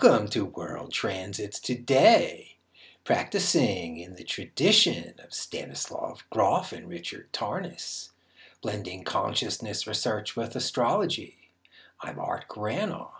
Welcome to World Transits Today, practicing in the tradition of Stanislav Grof and Richard Tarnas, blending consciousness research with astrology. I'm Art Granoff.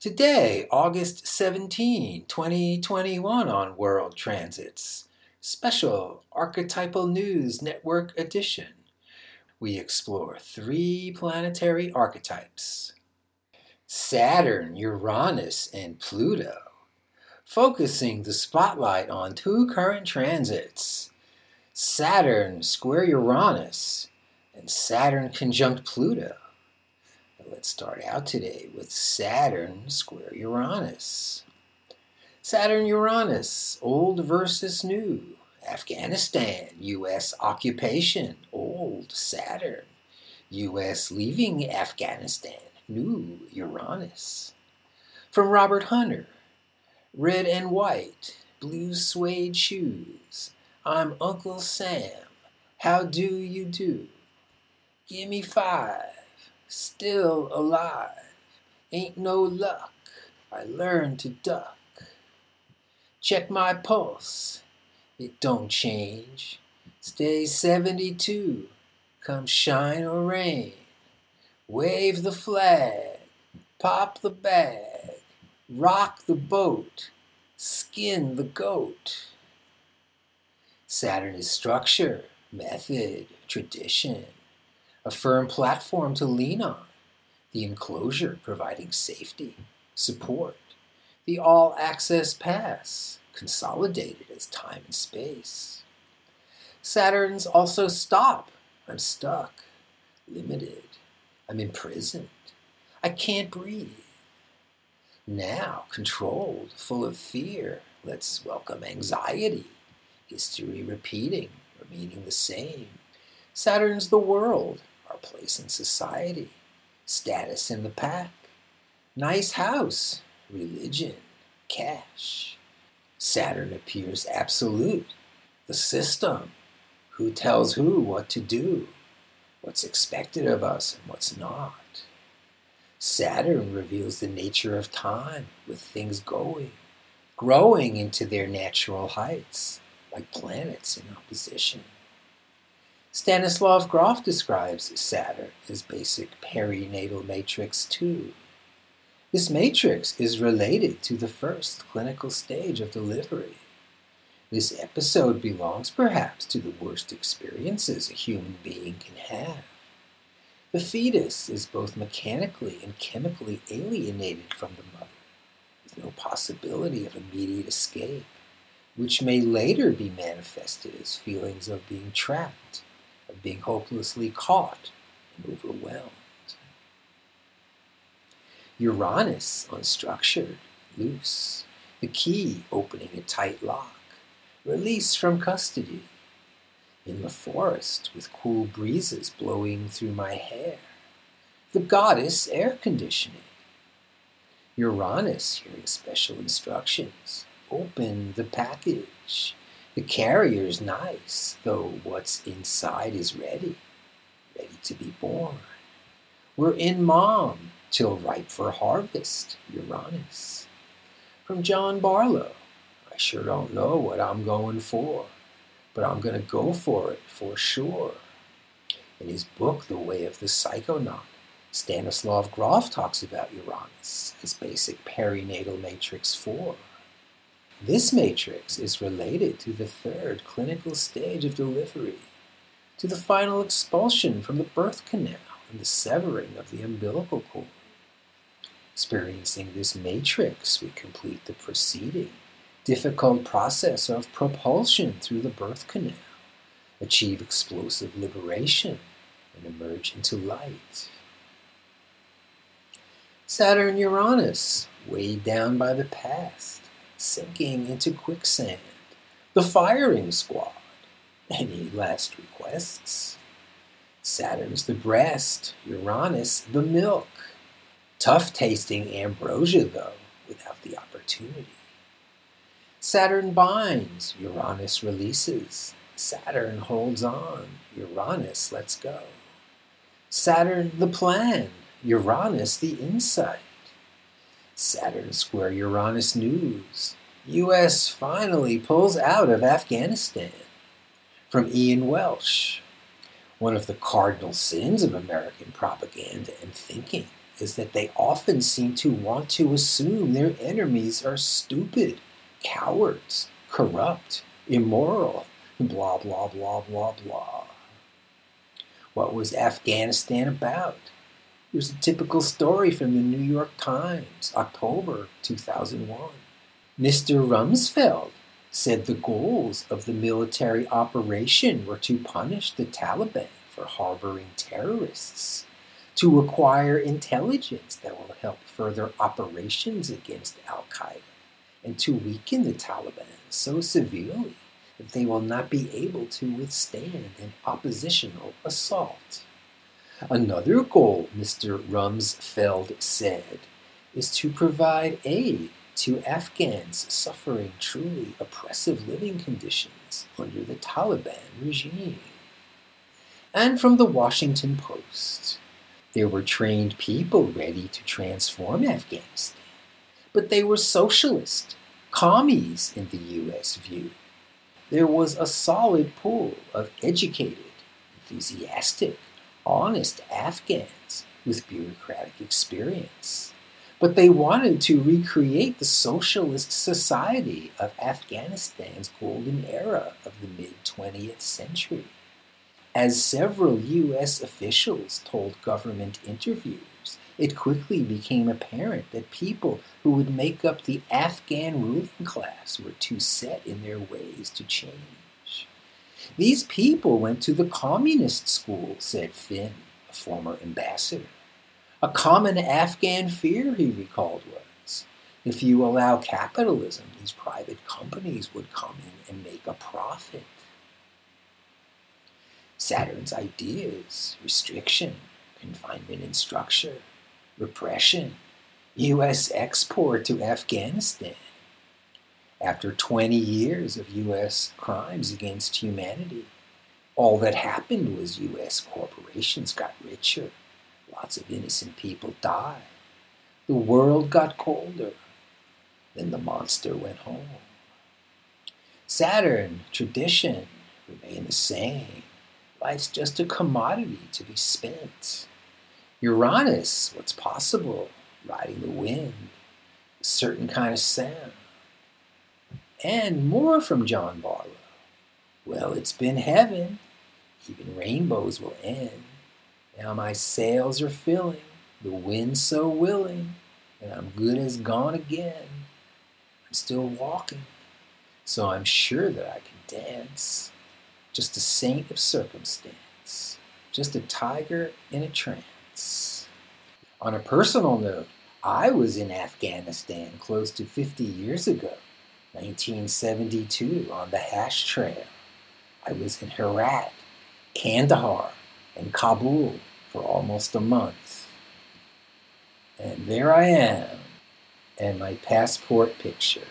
Today, August 17, 2021, on World Transits, special Archetypal News Network edition. We explore three planetary archetypes Saturn, Uranus, and Pluto, focusing the spotlight on two current transits Saturn square Uranus and Saturn conjunct Pluto. Let's start out today with Saturn square Uranus. Saturn Uranus, old versus new. Afghanistan, U.S. occupation, old Saturn. U.S. leaving Afghanistan, New Uranus. From Robert Hunter Red and white, blue suede shoes. I'm Uncle Sam. How do you do? Give me five. Still alive. Ain't no luck. I learned to duck. Check my pulse. It don't change. Stay 72. Come shine or rain. Wave the flag, pop the bag, rock the boat, skin the goat. Saturn is structure, method, tradition, a firm platform to lean on, the enclosure providing safety, support, the all access pass, consolidated as time and space. Saturn's also stop, I'm stuck, limited I'm imprisoned. I can't breathe. Now, controlled, full of fear, let's welcome anxiety, history repeating, remaining the same. Saturn's the world, our place in society, status in the pack, nice house, religion, cash. Saturn appears absolute, the system, who tells who what to do, what's expected of us and what's not. Saturn reveals the nature of time with things going, growing into their natural heights, like planets in opposition. Stanislav Grof describes Saturn as basic perinatal matrix 2. This matrix is related to the first clinical stage of delivery. This episode belongs perhaps to the worst experiences a human being can have. The fetus is both mechanically and chemically alienated from the mother, with no possibility of immediate escape, which may later be manifested as feelings of being trapped, of being hopelessly caught and overwhelmed. Uranus unstructured, loose, the key opening a tight lock release from custody. In the forest, with cool breezes blowing through my hair, the goddess air conditioning. Uranus hearing special instructions. Open the package. The carrier's nice, though what's inside is ready, ready to be born. We're in mom till ripe for harvest, Uranus. From John Barlow. I sure don't know what I'm going for, but I'm going to go for it for sure. In his book, The Way of the Psychonaut, Stanislav Grof talks about Uranus as basic perinatal matrix 4. This matrix is related to the third clinical stage of delivery, to the final expulsion from the birth canal and the severing of the umbilical cord. Experiencing this matrix, we complete the preceding difficult process of propulsion through the birth canal, achieve explosive liberation, and emerge into light. Saturn Uranus, weighed down by the past, sinking into quicksand. The firing squad. Any last requests? Saturn's the breast, Uranus the milk. Tough tasting ambrosia, though, without the opportunity. Saturn binds, Uranus releases. Saturn holds on, Uranus lets go. Saturn the plan, Uranus the insight. Saturn Square Uranus News. U.S. finally pulls out of Afghanistan. From Ian Welsh. One of the cardinal sins of American propaganda and thinking is that they often seem to want to assume their enemies are stupid, cowards, corrupt, immoral, blah, blah, blah, blah, blah. What was Afghanistan about? Here's a typical story from the New York Times, October 2001. Mr. Rumsfeld said the goals of the military operation were to punish the Taliban for harboring terrorists, to acquire intelligence that will help further operations against Al Qaeda, and to weaken the Taliban so severely that they will not be able to withstand an oppositional assault. Another goal, Mr. Rumsfeld said, is to provide aid to Afghans suffering truly oppressive living conditions under the Taliban regime. And from the Washington Post, there were trained people ready to transform Afghanistan, but they were socialist, commies in the U.S. view. There was a solid pool of educated, enthusiastic, honest Afghans with bureaucratic experience but they wanted to recreate the socialist society of Afghanistan's golden era of the mid 20th century. As several U.S. officials told government interviewers, it quickly became apparent that people who would make up the Afghan ruling class were too set in their ways to change. These people went to the communist school, said Finn, a former ambassador. A common Afghan fear, he recalled, was if you allow capitalism, these private companies would come in and make a profit. Saturn's ideas restriction, confinement and structure, repression, U.S. export to Afghanistan. After 20 years of U.S. crimes against humanity, all that happened was U.S. corporations got richer Lots of innocent people died. The world got colder. Then the monster went home. Saturn, tradition, remain the same. Life's just a commodity to be spent. Uranus, what's possible, riding the wind, a certain kind of sound. And more from John Barlow. Well, it's been heaven. Even rainbows will end. Now my sails are filling, the wind so willing, and I'm good as gone again. I'm still walking, so I'm sure that I can dance. Just a saint of circumstance, just a tiger in a trance. On a personal note, I was in Afghanistan close to 50 years ago, 1972, on the Hash Trail. I was in Herat, Kandahar, and Kabul for almost a month. And there I am, and my passport picture.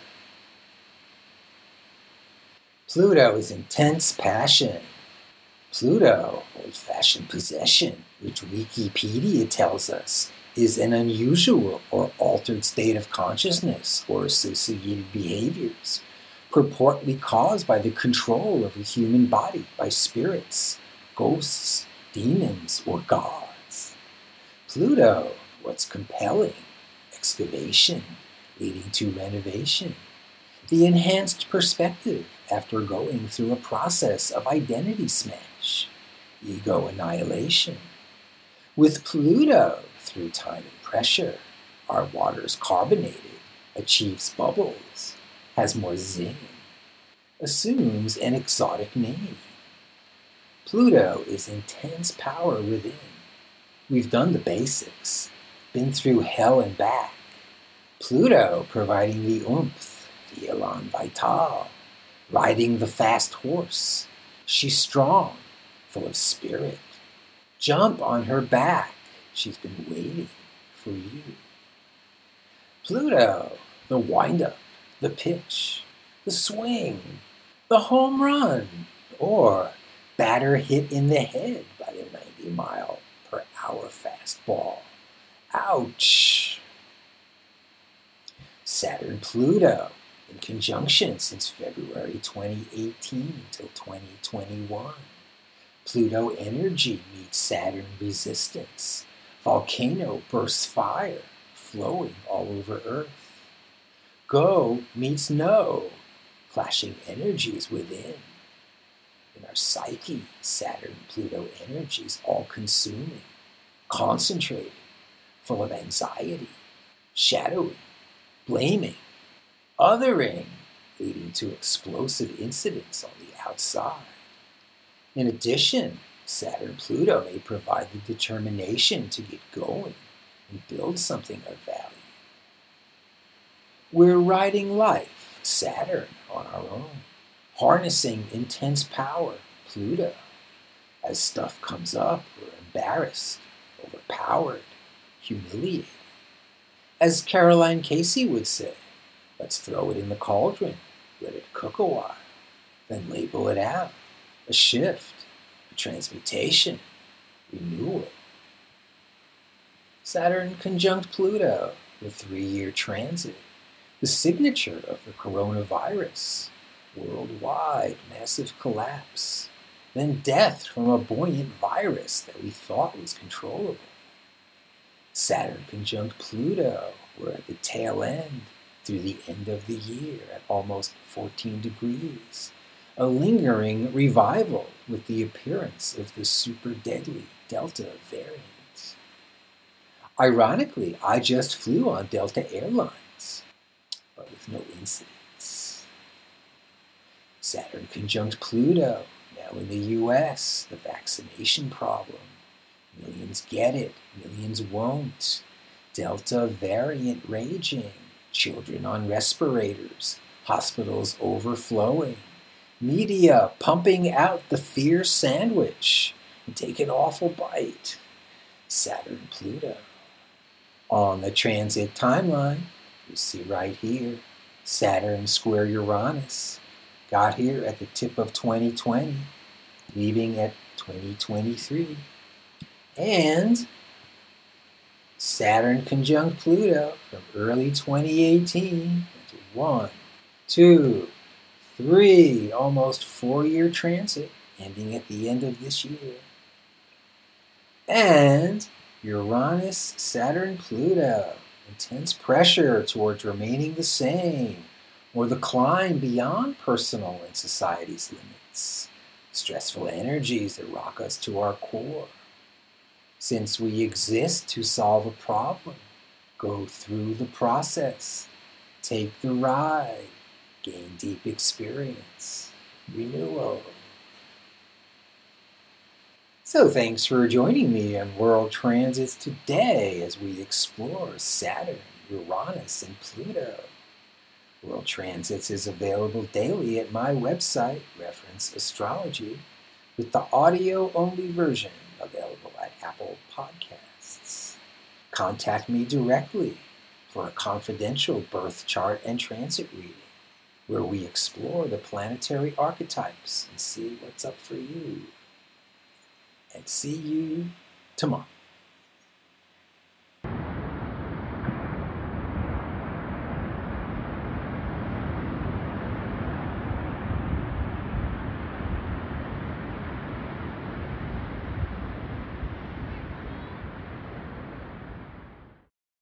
Pluto is intense passion. Pluto, old fashioned possession, which Wikipedia tells us is an unusual or altered state of consciousness or associated behaviors, purportedly caused by the control of a human body by spirits, ghosts, demons, or gods. Pluto, what's compelling? Excavation, leading to renovation. The enhanced perspective after going through a process of identity smash, ego annihilation. With Pluto, through time and pressure, our water's carbonated, achieves bubbles, has more zing, assumes an exotic name. Pluto is intense power within. We've done the basics, been through hell and back. Pluto providing the oomph, the elan vital, riding the fast horse. She's strong, full of spirit. Jump on her back. She's been waiting for you. Pluto, the windup, the pitch, the swing, the home run, or batter hit in the head by the 90 mile per hour fastball. Ouch! Saturn Pluto in conjunction since February 2018 till 2021. Pluto energy meets Saturn resistance. Volcano bursts fire, flowing all over Earth. Go meets no, clashing energies within. In our psyche, Saturn Pluto energies all consuming, concentrated, full of anxiety, shadowy, blaming, othering, leading to explosive incidents on the outside. In addition, Saturn Pluto may provide the determination to get going and build something of value. We're riding life, Saturn, on our own, harnessing intense power, Pluto. As stuff comes up, we're embarrassed, overpowered, humiliated. As Caroline Casey would say, let's throw it in the cauldron, let it cook a while, then label it out. A shift, a transmutation, renewal. Saturn conjunct Pluto, the three year transit, the signature of the coronavirus, worldwide massive collapse, then death from a buoyant virus that we thought was controllable. Saturn conjunct Pluto, we're at the tail end through the end of the year at almost 14 degrees. A lingering revival with the appearance of the super deadly Delta variant. Ironically, I just flew on Delta Airlines, but with no incidents. Saturn conjunct Pluto, now in the US, the vaccination problem Millions get it, millions won't. Delta variant raging, children on respirators, hospitals overflowing, media pumping out the fear sandwich and take an awful bite. Saturn Pluto. On the transit timeline, you see right here Saturn square Uranus. Got here at the tip of 2020, leaving at 2023 and Saturn conjunct Pluto from early 2018 to one, two, three, almost four year transit ending at the end of this year. And Uranus, Saturn, Pluto, intense pressure towards remaining the same or the climb beyond personal and society's limits. Stressful energies that rock us to our core since we exist to solve a problem. Go through the process, take the ride, gain deep experience, renewal. So, thanks for joining me on World Transits today as we explore Saturn, Uranus, and Pluto. World Transits is available daily at my website, Reference Astrology, with the audio only version available at Apple Podcasts. Contact me directly for a confidential birth chart and transit reading where we explore the planetary archetypes and see what's up for you. And see you tomorrow.